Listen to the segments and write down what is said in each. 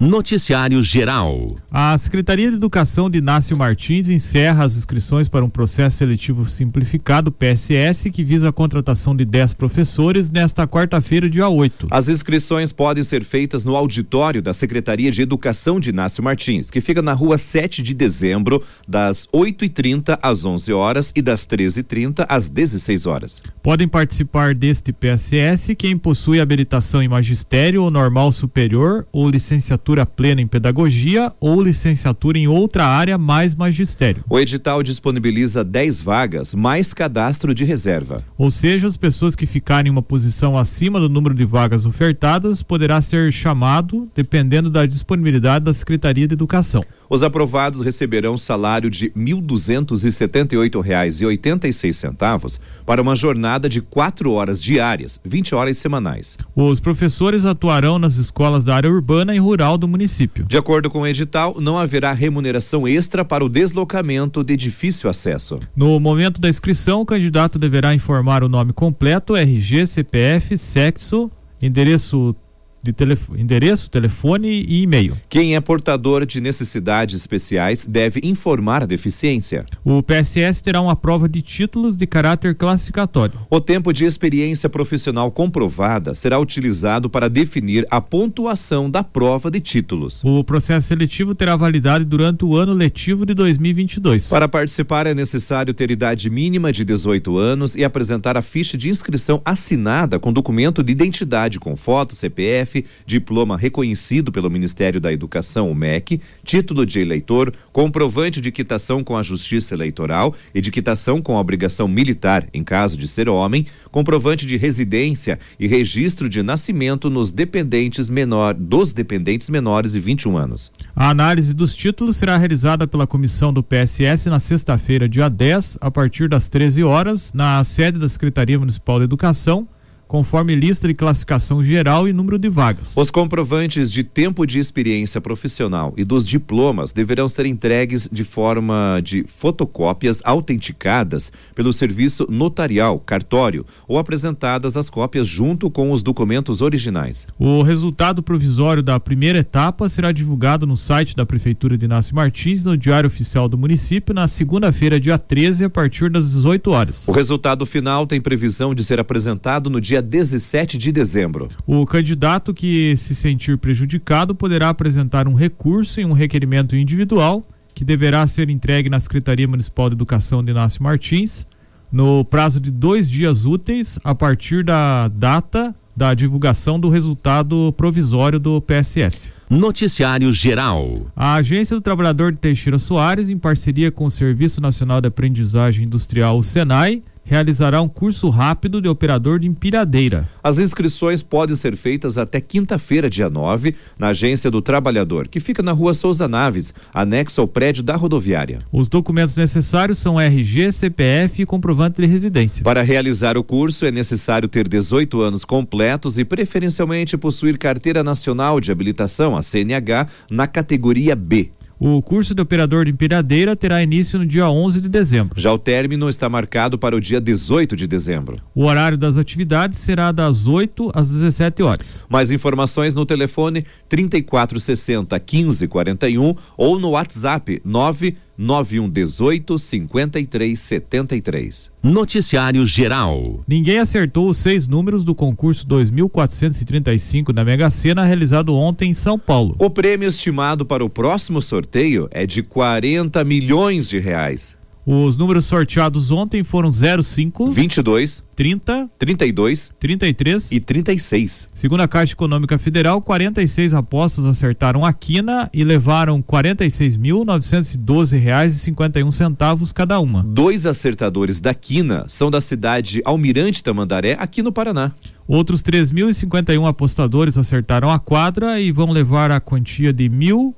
Noticiário Geral. A Secretaria de Educação de Inácio Martins encerra as inscrições para um processo seletivo simplificado PSS que visa a contratação de 10 professores nesta quarta-feira, dia 8. As inscrições podem ser feitas no auditório da Secretaria de Educação de Inácio Martins, que fica na rua 7 de dezembro, das 8h30 às 11 horas e das 13h30 às 16 horas. Podem participar deste PSS quem possui habilitação em magistério ou normal superior ou licenciatura licenciatura plena em pedagogia ou licenciatura em outra área mais magistério. O edital disponibiliza 10 vagas mais cadastro de reserva. Ou seja, as pessoas que ficarem em uma posição acima do número de vagas ofertadas poderá ser chamado dependendo da disponibilidade da Secretaria de Educação. Os aprovados receberão salário de R$ 1.278,86 para uma jornada de quatro horas diárias, 20 horas semanais. Os professores atuarão nas escolas da área urbana e rural do município. De acordo com o edital, não haverá remuneração extra para o deslocamento de difícil acesso. No momento da inscrição, o candidato deverá informar o nome completo, RG, CPF, sexo, endereço de telefone, endereço, telefone e e-mail. Quem é portador de necessidades especiais deve informar a deficiência. O PSS terá uma prova de títulos de caráter classificatório. O tempo de experiência profissional comprovada será utilizado para definir a pontuação da prova de títulos. O processo seletivo terá validade durante o ano letivo de 2022. Para participar é necessário ter idade mínima de 18 anos e apresentar a ficha de inscrição assinada com documento de identidade com foto, CPF, diploma reconhecido pelo Ministério da Educação, o MEC, título de eleitor, comprovante de quitação com a Justiça Eleitoral e de quitação com a obrigação militar, em caso de ser homem, comprovante de residência e registro de nascimento nos dependentes menor, dos dependentes menores de 21 anos. A análise dos títulos será realizada pela comissão do PSS na sexta-feira, dia 10, a partir das 13 horas, na sede da Secretaria Municipal de Educação conforme lista de classificação geral e número de vagas. Os comprovantes de tempo de experiência profissional e dos diplomas deverão ser entregues de forma de fotocópias autenticadas pelo serviço notarial, cartório, ou apresentadas as cópias junto com os documentos originais. O resultado provisório da primeira etapa será divulgado no site da Prefeitura de Inácio Martins, no Diário Oficial do Município, na segunda-feira, dia 13, a partir das 18 horas. O resultado final tem previsão de ser apresentado no dia dia 17 de dezembro. O candidato que se sentir prejudicado poderá apresentar um recurso em um requerimento individual que deverá ser entregue na Secretaria Municipal de Educação de Inácio Martins no prazo de dois dias úteis a partir da data da divulgação do resultado provisório do PSS. Noticiário Geral. A Agência do Trabalhador de Teixeira Soares, em parceria com o Serviço Nacional de Aprendizagem Industrial, o SENAI, realizará um curso rápido de operador de empilhadeira. As inscrições podem ser feitas até quinta-feira, dia 9, na Agência do Trabalhador, que fica na rua Souza Naves, anexo ao prédio da rodoviária. Os documentos necessários são RG, CPF e comprovante de residência. Para realizar o curso é necessário ter 18 anos completos e preferencialmente possuir carteira nacional de habilitação, a CNH, na categoria B. O curso de operador de empilhadeira terá início no dia 11 de dezembro. Já o término está marcado para o dia 18 de dezembro. O horário das atividades será das 8 às 17 horas. Mais informações no telefone 3460 1541 ou no WhatsApp 9 9118 5373. Noticiário Geral. Ninguém acertou os seis números do concurso 2435 da Mega Sena realizado ontem em São Paulo. O prêmio estimado para o próximo sorteio é de 40 milhões de reais. Os números sorteados ontem foram 05, 22, 30, 32, 33 e 36. Segundo a Caixa Econômica Federal, 46 apostas acertaram a quina e levaram R$ 46.912,51 cada uma. Dois acertadores da quina são da cidade Almirante Tamandaré, aqui no Paraná. Outros 3.051 apostadores acertaram a quadra e vão levar a quantia de mil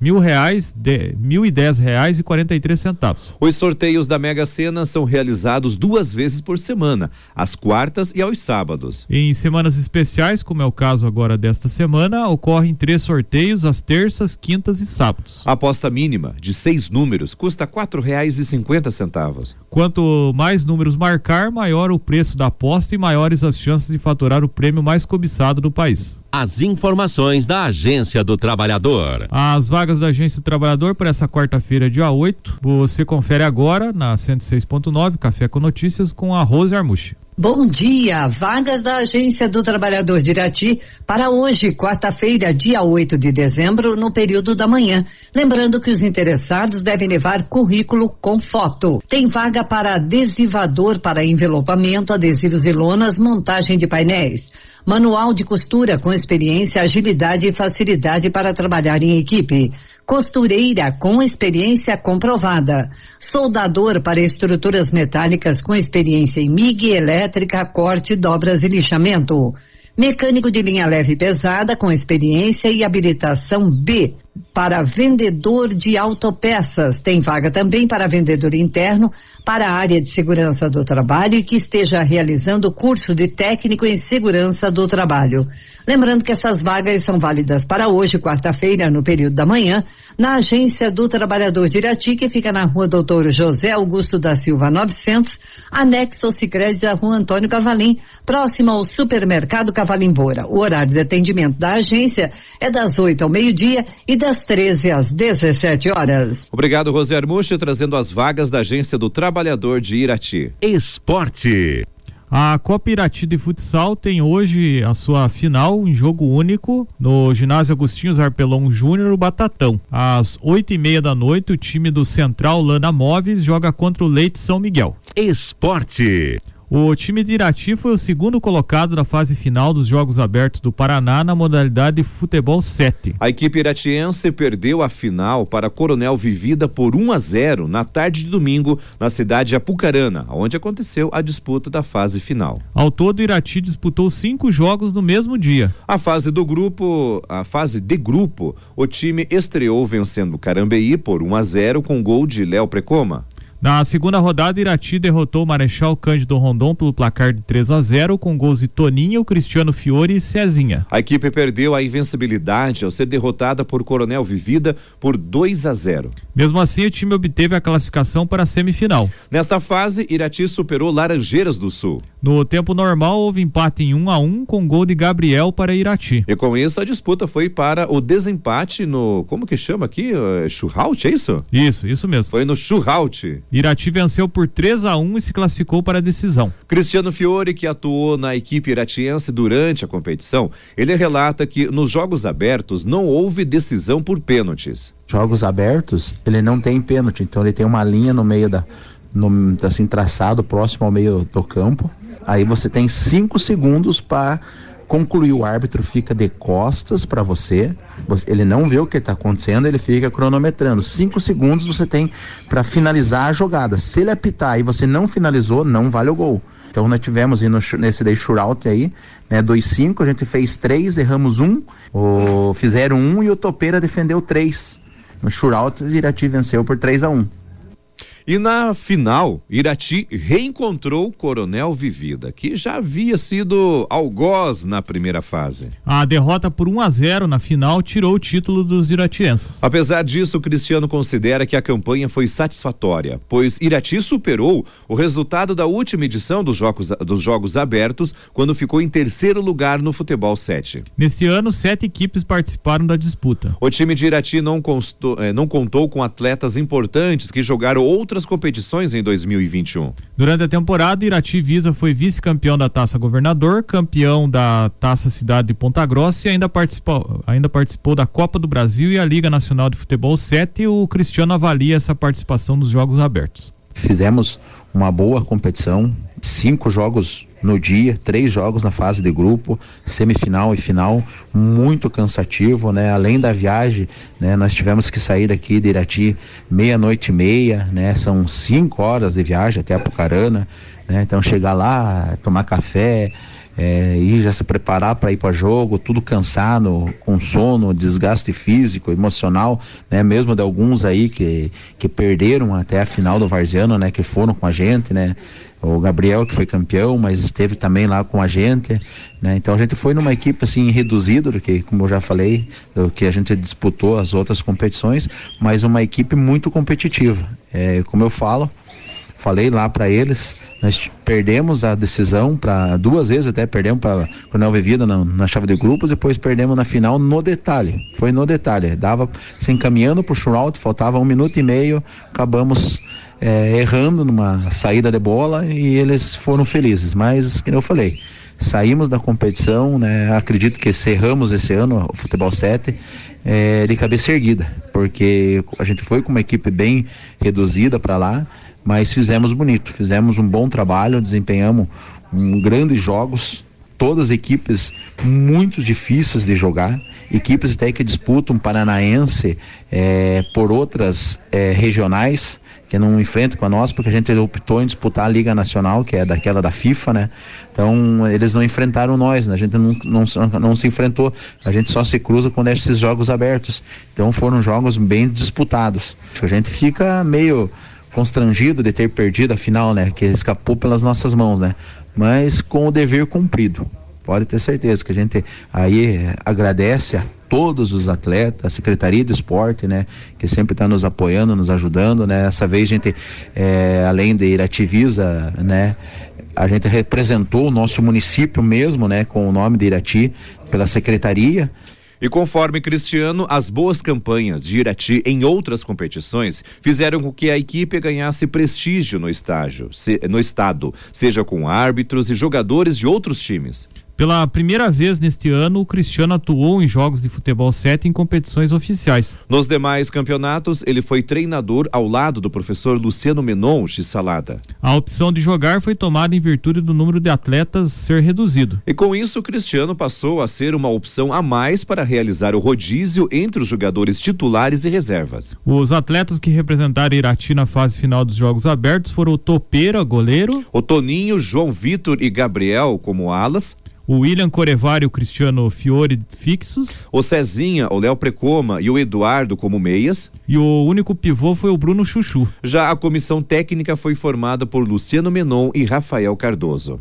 mil reais, de, mil e dez reais e quarenta e três centavos. Os sorteios da Mega Sena são realizados duas vezes por semana, às quartas e aos sábados. Em semanas especiais, como é o caso agora desta semana, ocorrem três sorteios às terças, quintas e sábados. A aposta mínima de seis números custa quatro reais e cinquenta centavos. Quanto mais números marcar, maior o preço da aposta e maiores as chances de faturar o prêmio mais cobiçado do país. As informações da Agência do Trabalhador. As vagas da Agência do Trabalhador para essa quarta-feira, dia 8, você confere agora na 106.9 Café com Notícias com a Rose Armuche. Bom dia! Vagas da Agência do Trabalhador de Irati para hoje, quarta-feira, dia 8 de dezembro, no período da manhã. Lembrando que os interessados devem levar currículo com foto. Tem vaga para adesivador para envelopamento, adesivos e lonas, montagem de painéis. Manual de costura com experiência, agilidade e facilidade para trabalhar em equipe costureira com experiência comprovada, soldador para estruturas metálicas com experiência em MIG, elétrica, corte, dobras e lixamento, mecânico de linha leve e pesada com experiência e habilitação B, para vendedor de autopeças. Tem vaga também para vendedor interno para a área de segurança do trabalho e que esteja realizando curso de técnico em segurança do trabalho. Lembrando que essas vagas são válidas para hoje, quarta-feira, no período da manhã, na Agência do Trabalhador de Irati, que fica na rua Doutor José Augusto da Silva 900, anexo ao Sicredi da rua Antônio Cavalim, próximo ao supermercado Cavalim Bora. O horário de atendimento da agência é das 8 ao meio-dia e das 13 às 17 horas. Obrigado, Rosé Armucho, trazendo as vagas da Agência do Trabalhador de Irati. Esporte. A Copa Irati de Futsal tem hoje a sua final em jogo único no ginásio Agostinho Zarpelão Júnior, o Batatão. Às oito e meia da noite, o time do Central Lana Móveis joga contra o Leite São Miguel. Esporte. O time de Irati foi o segundo colocado na fase final dos Jogos Abertos do Paraná na modalidade futebol 7. A equipe iratiense perdeu a final para Coronel Vivida por 1 a 0 na tarde de domingo na cidade de Apucarana, onde aconteceu a disputa da fase final. Ao todo, Irati disputou cinco jogos no mesmo dia. A fase do grupo, a fase de grupo, o time estreou vencendo Carambeí por 1 a 0 com gol de Léo Precoma. Na segunda rodada, Irati derrotou o Marechal Cândido Rondon pelo placar de 3 a 0 com gols de Toninho, Cristiano Fiore e Cezinha. A equipe perdeu a invencibilidade ao ser derrotada por Coronel Vivida por 2 a 0. Mesmo assim, o time obteve a classificação para a semifinal. Nesta fase, Irati superou Laranjeiras do Sul. No tempo normal, houve empate em 1 um a 1 um, com gol de Gabriel para Irati. E com isso, a disputa foi para o desempate no. Como que chama aqui? Churraut, é isso? Isso, isso mesmo. Foi no Churraut. Irati venceu por 3 a 1 e se classificou para a decisão. Cristiano Fiore, que atuou na equipe iratiense durante a competição, ele relata que nos jogos abertos não houve decisão por pênaltis. Jogos abertos, ele não tem pênalti, então ele tem uma linha no meio da no, assim traçado próximo ao meio do campo. Aí você tem cinco segundos para concluir. O árbitro fica de costas para você. Ele não vê o que está acontecendo, ele fica cronometrando. Cinco segundos você tem para finalizar a jogada. Se ele apitar e você não finalizou, não vale o gol. Então nós tivemos no, nesse day shootout aí, né, 2-5, a gente fez três, erramos um, o, fizeram um e o Topeira defendeu três. No shootout, o Irati venceu por 3 a 1 e na final, Irati reencontrou o Coronel Vivida, que já havia sido algoz na primeira fase. A derrota por 1 a 0 na final tirou o título dos iratienses. Apesar disso, o Cristiano considera que a campanha foi satisfatória, pois Irati superou o resultado da última edição dos Jogos, dos jogos Abertos, quando ficou em terceiro lugar no Futebol 7. Neste ano, sete equipes participaram da disputa. O time de Irati não, constou, eh, não contou com atletas importantes que jogaram outras outras competições em 2021. Durante a temporada, Irati Visa foi vice-campeão da Taça Governador, campeão da Taça Cidade de Ponta Grossa e ainda participou, ainda participou da Copa do Brasil e a Liga Nacional de Futebol 7. E o Cristiano avalia essa participação nos Jogos Abertos. Fizemos uma boa competição, cinco jogos no dia, três jogos na fase de grupo, semifinal e final, muito cansativo, né? Além da viagem, né? Nós tivemos que sair daqui de Irati meia-noite e meia, né? São cinco horas de viagem até Apucarana, né? Então chegar lá, tomar café, é, e já se preparar para ir para jogo, tudo cansado, com sono, desgaste físico, emocional, né? Mesmo de alguns aí que, que perderam até a final do Varziano, né? Que foram com a gente, né? O Gabriel que foi campeão, mas esteve também lá com a gente, né? Então a gente foi numa equipe assim reduzida do que, como eu já falei, do que a gente disputou as outras competições, mas uma equipe muito competitiva. É, como eu falo, falei lá para eles, nós perdemos a decisão para duas vezes até perdemos para Coronel Vivida na, na, chave de grupos, depois perdemos na final no detalhe. Foi no detalhe, dava se encaminhando para o shootout, faltava um minuto e meio, acabamos é, errando numa saída de bola e eles foram felizes. Mas, como eu falei, saímos da competição, né? Acredito que cerramos esse ano o futebol 7 é, de cabeça erguida, porque a gente foi com uma equipe bem reduzida para lá mas fizemos bonito, fizemos um bom trabalho, desempenhamos um, grandes jogos, todas equipes muito difíceis de jogar, equipes até que disputam Paranaense é, por outras é, regionais que não enfrentam com a nossa, porque a gente optou em disputar a Liga Nacional, que é daquela da FIFA, né? Então, eles não enfrentaram nós, né? A gente não, não, não se enfrentou, a gente só se cruza quando é esses jogos abertos. Então, foram jogos bem disputados. A gente fica meio constrangido de ter perdido a final, né? Que escapou pelas nossas mãos, né? Mas com o dever cumprido. Pode ter certeza que a gente aí agradece a todos os atletas, a Secretaria de Esporte, né? Que sempre está nos apoiando, nos ajudando, né? Essa vez a gente, é, além de Irativisa, né? A gente representou o nosso município mesmo, né? Com o nome de Irati, pela Secretaria, e conforme Cristiano, as boas campanhas de Irati em outras competições fizeram com que a equipe ganhasse prestígio no estágio, se, no estado, seja com árbitros e jogadores de outros times. Pela primeira vez neste ano, o Cristiano atuou em jogos de futebol 7 em competições oficiais. Nos demais campeonatos, ele foi treinador ao lado do professor Luciano Menon Salada. A opção de jogar foi tomada em virtude do número de atletas ser reduzido. E com isso, o Cristiano passou a ser uma opção a mais para realizar o rodízio entre os jogadores titulares e reservas. Os atletas que representaram Irati na fase final dos Jogos Abertos foram o Topeira, goleiro, o Toninho, João Vitor e Gabriel como alas, o William Corevari e o Cristiano Fiore fixos. O Cezinha, o Léo Precoma e o Eduardo como meias. E o único pivô foi o Bruno Chuchu. Já a comissão técnica foi formada por Luciano Menon e Rafael Cardoso.